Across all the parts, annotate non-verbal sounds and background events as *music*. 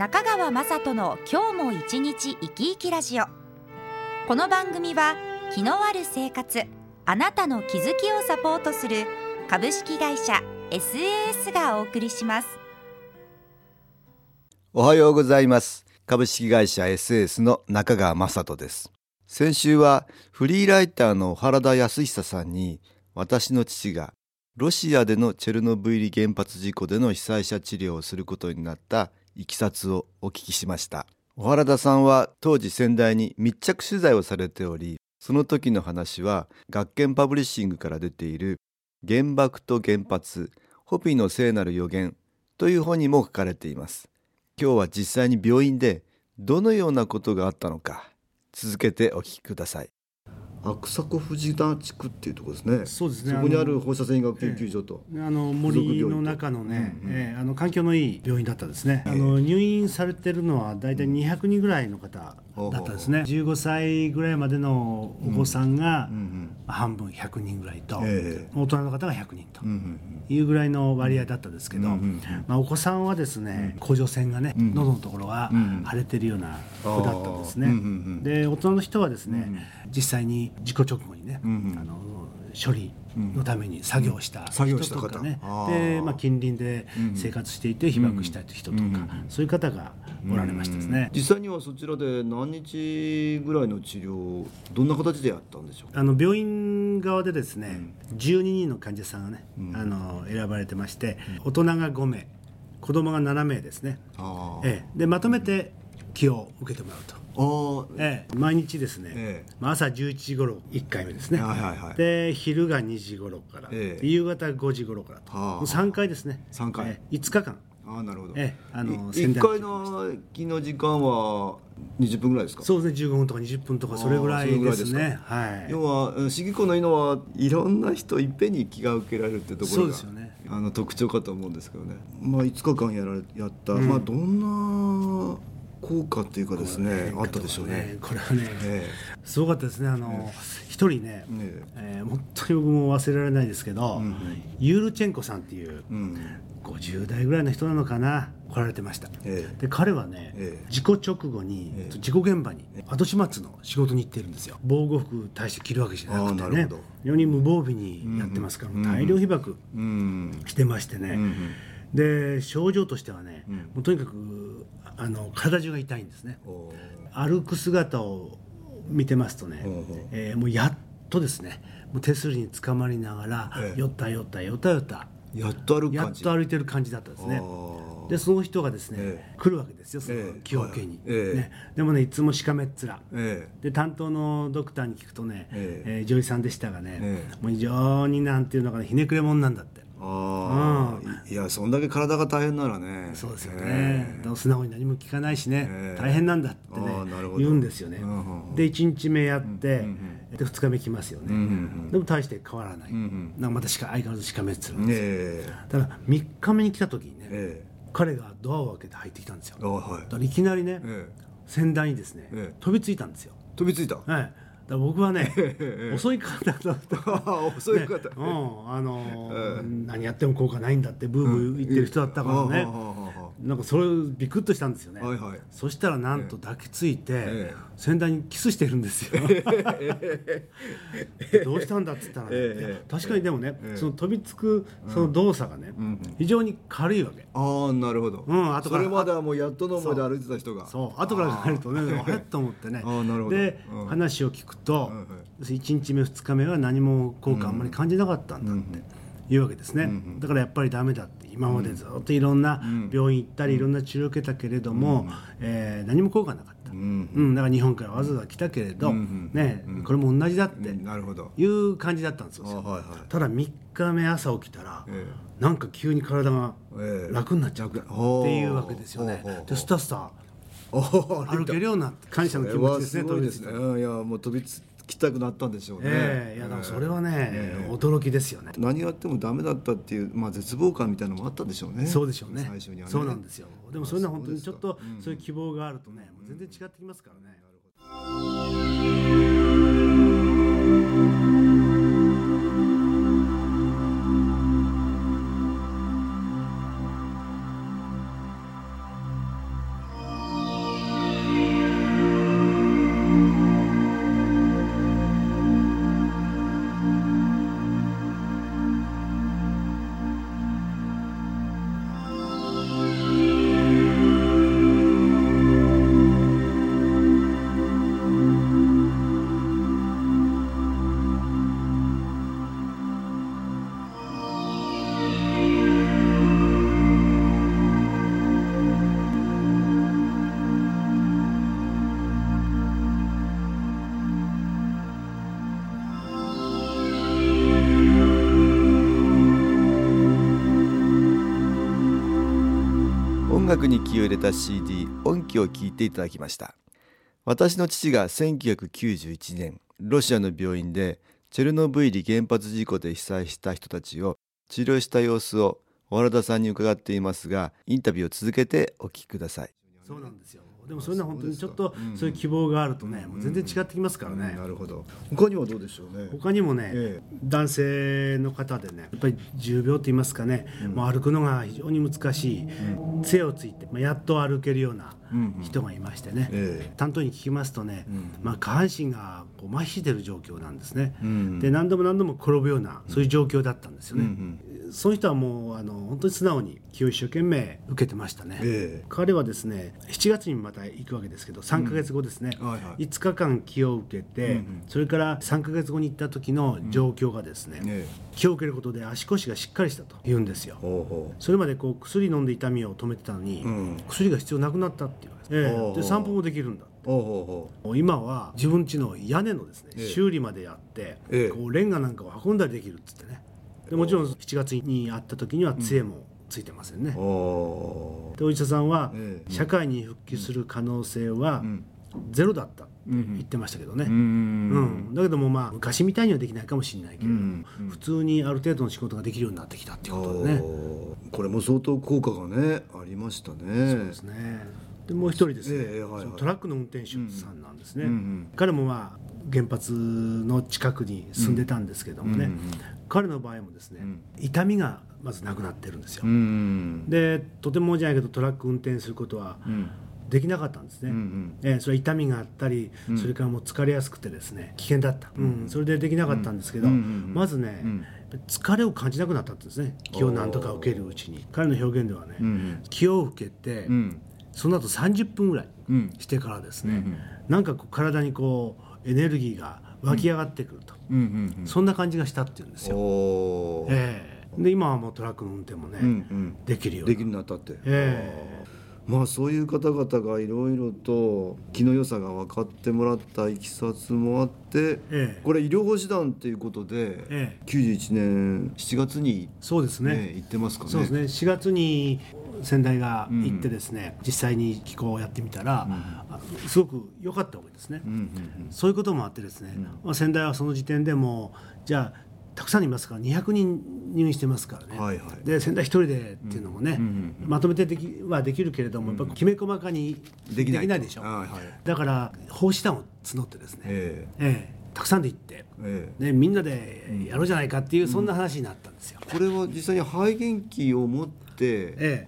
中川雅人の今日も一日生き生きラジオ。この番組は気のある生活あなたの気づきをサポートする株式会社 SAS がお送りします。おはようございます。株式会社 SAS の中川雅人です。先週はフリーライターの原田康久さんに私の父がロシアでのチェルノブイリ原発事故での被災者治療をすることになったいきさつをお聞きしました。小原田さんは当時仙台に密着取材をされておりその時の話は学研パブリッシングから出ている原爆と原発ホピーの聖なる予言という本にも書かれています。今日は実際に病院でどのようなことがあったのか続けてお聞きください。悪迫藤田地区っていうところですね。そうですね。そこにある放射線医学研究所と、ええ、あの森の中のね、うんうん、えー、あの環境のいい病院だったですね。え、あの入院されてるのはだいたい200人ぐらいの方だったですね。15歳ぐらいまでのお子さんが半分100人ぐらいと、大人の方が100人というぐらいの割合だったんですけど、まあお子さんはですね、甲状腺がね、喉のところが腫れてるような子だったんですね。で大人の人はですね、実際に事故直後にね、あの処理のために作業した人とかね、うん、で、まあ、近隣で生活していて被爆した人とか、そういう方がおられましたですね、実際にはそちらで何日ぐらいの治療どんな形でやったんでしょう？あの病院側でですね、うん、12人の患者さんがね、あの選ばれてまして、大人が5名子供が7名ですね、ええ、でまとめて気を受けてもらうと。ええ、毎日ですね、ええ、朝11時頃1回目ですね、はいはいはい、で昼が2時頃から、ええ、夕方5時頃からと、はあ、3回ですね。3回、ええ、5日間あなるほど、ええ、あの1回の気の時間は20分ぐらいですか？そうですね15分とか20分とかそれぐらいですね。はい、要は市議会のいいのはいろんな人いっぺんに気が受けられるってところがそうですよね。あの特徴かと思うんですけどね。まあ5日間やらやった、うん、まあどんな効果っていうかですねあったでしょうね。これはね、えー、すごかったですね。あの一、人ね、ねえ。ー、本当に僕も忘れられないですけど、うん、ユールチェンコさんっていう、うん、50代ぐらいの人なのかな？来られてました。えー、で彼はね、えー、事故直後に、えー、事故現場に後始末の仕事に行ってるんですよ。防護服大して着るわけじゃなくてね、非常に無防備にやってますから、うん、大量被爆してましてね。で症状としてはね、もうとにかくあの体中が痛いんですね。歩く姿を見てますとね、えー、もうやっとですねもう手すりにつかまりながら、ええ、よったよったよったよった。やっと歩くやっと歩いてる感じだったんですね。でその人がですね、え、来るわけですよその気を受けに、ね、でもねいつもしかめっ面、で担当のドクターに聞くとね、ええ。ー、女医さんでしたがね、もう非常になんていうのかなひねくれ者なんだってああ、いやそんだけ体が大変ならね。そうですよね、えー、素直に何も聞かないしね、えー、大変なんだってね言うんですよね、で1日目やって、で2日目来ますよね、でも大して変わらない、なんかまたしか相変わらずしかめっつるんですよ、ただ3日目に来た時にね、彼がドアを開けて入ってきたんですよ、はい、だからいきなりね、先代にですね、飛びついたんですよ飛びついたはいだ僕はね *laughs* 遅い方だと。*laughs* 遅い方、ね、うんあのー、何やっても効果ないんだってブーブー言ってる人だったからね、なんかそれビクッとしたんですよね、はいはい、そしたらなんと抱きついて、え先代にキスしてるんですよ。*laughs* どうしたんだっつったら、ね。え、確かにでもね、その飛びつくその動作がね、うん、非常に軽いわけ。ああなるほど、うん、後から。それまではもうやっとの思いで歩いてた人が。そう。後から考えるとねあれと思ってね。*laughs* あなるほど。で、うん、話を聞くと、はいはい、1日目2日目は何も効果あんまり感じなかったんだって、いうわけですね、だからやっぱりダメだって今までずっといろんな病院行ったりいろんな治療を受けたけれども、えー、何も効果なかった、うん。だから日本からわざわざ来たけれど、ねこれも同じだっていう感じだったんですよ、ただ3日目朝起きたら、なんか急に体が楽になっちゃうっていうわけですよね。でスタスタ歩けるような感謝の気持ちですね飛びですね。いやもう飛びつきたくなったんでしょうね、えー、いやでもそれはね、えー、驚きですよね。何やってもダメだったっていう、まあ、絶望感みたいなのもあったでしょうね。そうでしょうね。最初にはね。そうなんですよ。でもそれは本当にちょっとそういう希望があるとね、もう全然違ってきますからね、楽に気を入れた CD 音機を聴いていただきました。私の父が1991年ロシアの病院でチェルノブイリ原発事故で被災した人たちを治療した様子を小原田さんに伺っていますがインタビューを続けてお聞きください。そうなんですよ。でもそれは本当にちょっとそういう希望があるとね、もう全然違ってきますからね、なるほど。他にはどうでしょうね。他にもね、ええ、男性の方でねやっぱり重病と言いますかね、うん、もう歩くのが非常に難しい、うん、杖をついて、まあ、やっと歩けるような人がいましてね、うんうんえ、担当に聞きますとね、まあ、下半身がこう麻痺してる状況なんですね、で何度も何度も転ぶようなそういう状況だったんですよね、その人はもうあの本当に素直に気を一生懸命受けてましたね、えー、彼はですね7月にまた行くわけですけど3か月後ですね、うんはいはい、5日間気を受けて、うんうん、それから3か月後に行った時の状況がですね、うんえ。ー、気を受けることで足腰がしっかりしたと言うんですよ。それまでこう薬飲んで痛みを止めてたのに、うん、薬が必要なくなったっていうえー、で散歩もできるんだ今は自分家の屋根のですね、えー、修理までやって、えー、こうレンガなんかを運んだりできるっつってねでもちろん7月に会った時には杖もついてませんね、うん、でお医者さんは、社会に復帰する可能性はゼロだった言ってましたけどね、うん、うん、だけどもまあ昔みたいにはできないかもしれないけれども、うん、普通にある程度の仕事ができるようになってきたっていうことでね。これも相当効果がねありましたね。そうですね。でもう一人ですね、えーはいはい、トラックの運転手さんなんですね、うんうん、彼もまあ原発の近くに住んでたんですけどもね、うんうんうん。彼の場合もですね、痛みがまずなくなってるんですよ。でとてもじゃないけどトラック運転することはできなかったんですね、うんうん、えー、それ痛みがあったり、うん、それからもう疲れやすくてですね危険だった、うん、それでできなかったんですけど、まずね、疲れを感じなくなったんですね。気をなんとか受けるうちに。彼の表現ではね、うんうん、気を受けて、その後30分ぐらいしてからですね、うんうん、なんかこう体にこうエネルギーが湧き上がってくると、そんな感じがしたっていうんですよ。えー、で今はもうトラックの運転もね、うんうん、できるようにできるなったって。えー。まあそういう方々がいろいろと気の良さが分かってもらったいきさつもあって、ええ、これ医療保士団っていうことで、ええ、91年7月に、そうですね、ね、行ってますかね。そうですね。4月に先代が行ってですね、うん、実際に気候をやってみたら、うん、すごく良かったわけですね、うんうんうん、そういうこともあってですね、まあ、先代はその時点でもじゃあたくさんいますから200人入院してますからね、はいはい、で仙台一人でっていうのもね、うんうんうん、まとめてできはできるけれども、やっぱきめ細かにできないでしょ、はいはい、だから奉仕団を募ってですね、えー、えー、たくさんで行って、えー、ね、みんなでやろうじゃないかっていう、そんな話になったんですよ。これは実際に肺元気を持っ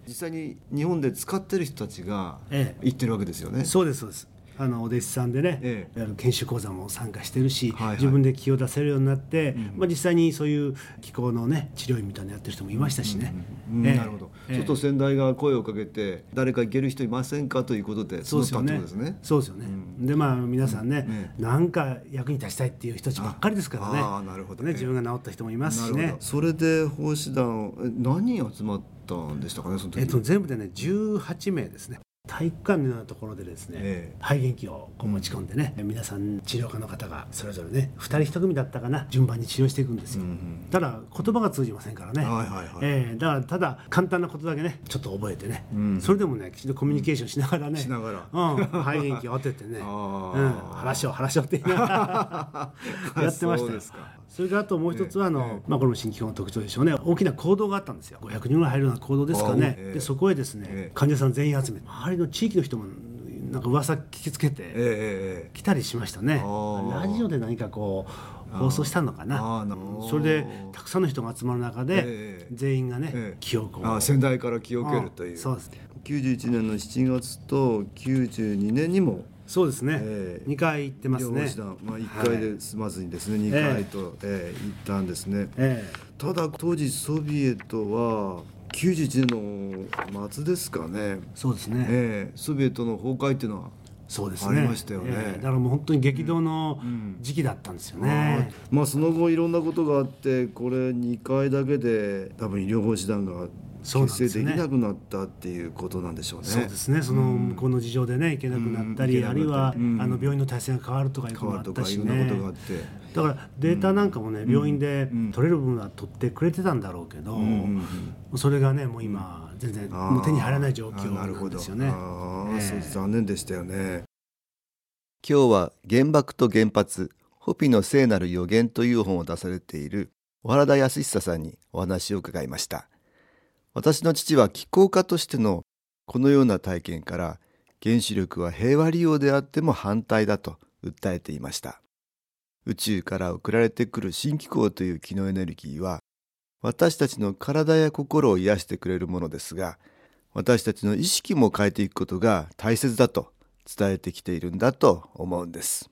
実際に日本で使ってる人たちが行ってるわけですよね。そうですそうですあのお弟子さんでね、ええ、研修講座も参加してるし、はいはい、自分で気を出せるようになって、うん、まあ、実際にそういう気候のね治療院みたいなのやってる人もいましたしね。なるほど、ちょっと先代が声をかけて誰か行ける人いませんかということでそうですよね。そうですよね。うん、でまあ皆さんね、うん、なんか役に立ちたいっていう人たちばっかりですからね。あなるほどね、ね、自分が治った人もいますしね。それで奉仕団何人集まったんでしたかねその時。えっと全部でね18名ですね。体育館のようなところでですね、えー、肺元気をこう持ち込んでね、うん、皆さん治療科の方がそれぞれね2人1組だったかな順番に治療していくんですよ、うんうん、ただ言葉が通じませんからね、はいはいはい。えー、だからただ簡単なことだけねちょっと覚えてね、うん、それでもねきちんとコミュニケーションしながらね、しながら、うん、肺元気を当ててね、*laughs* うん、話を話をって言いながら。*laughs* やってましたよ。それからあともう一つはあの、まあ、これも新機構の特徴でしょうね。大きな行動があったんですよ。500人ぐらい入るような行動ですかね、でそこへですね、患者さん全員集めて周りの地域の人もなんか噂聞きつけて来たりしましたね、ラジオで何かこう放送したのかな。それでたくさんの人が集まる中で、全員がね、気をこう。先代から気を受けるという。そうですね。91年の7月と92年にもそうですね、えー、2回行ってますね。まあ、1回で済まずにですね、はい、2回と、えー、行ったんですね、えー、ただ当時ソビエトは91年の末ですかね。そうですね、えー、ソビエトの崩壊っていうのはそうですね。ありましたよね、えー、だからもう本当に激動の時期だったんですよね。うん、まあその後いろんなことがあってこれ2回だけで多分医療法師団が結成できなくなったっていうことなんでしょうね。そうですね。その向こうの事情でね行けなくなったり、うん、あるいは、うん、あの病院の体制が変わるとかいうことがあったしね。だからデータなんかもね、病院で取れる分は取ってくれてたんだろうけど、それがねもう今全然もう手に入らない状況なんですよね。ああ、そう残念でしたよね。今日は原爆と原発ホピの聖なる予言という本を出されている小原田康久さんにお話を伺いました。私の父は気候家としてのこのような体験から原子力は平和利用であっても反対だと訴えていました。宇宙から送られてくる新気候という気のエネルギーは私たちの体や心を癒してくれるものですが私たちの意識も変えていくことが大切だと伝えてきているんだと思うんです。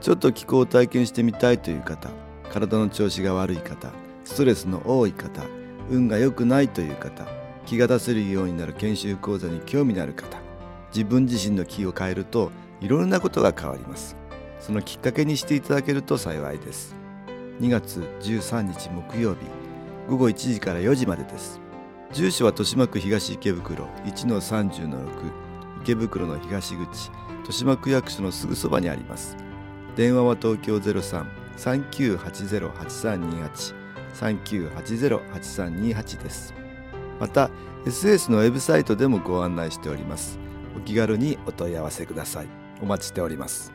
ちょっと気候を体験してみたいという方体の調子が悪い方ストレスの多い方運が良くないという方気が出せるようになる研修講座に興味のある方自分自身の気を変えるといろんなことが変わります。そのきっかけにしていただけると幸いです。2月13日木曜日午後1時から4時までです。住所は豊島区東池袋1-30-6池袋の東口豊島区役所のすぐそばにあります。電話は東京03-3980-8328 3980-8328です。また SS のウェブサイトでもご案内しております。お気軽にお問い合わせください。お待ちしております。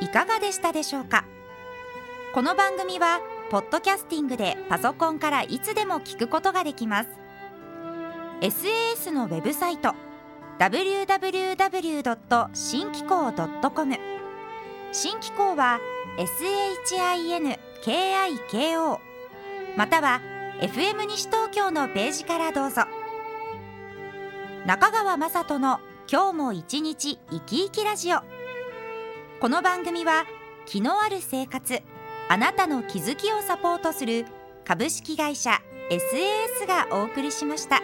いかがでしたでしょうか？この番組はポッドキャスティングでパソコンからいつでも聞くことができます。SAS のウェブサイト www. 新機構 .com 新機構は SHINKIKO または FM 西東京のページからどうぞ中川雅人の今日も一日生き生きラジオこの番組は気のある生活あなたの気づきをサポートする株式会社 SAS がお送りしました。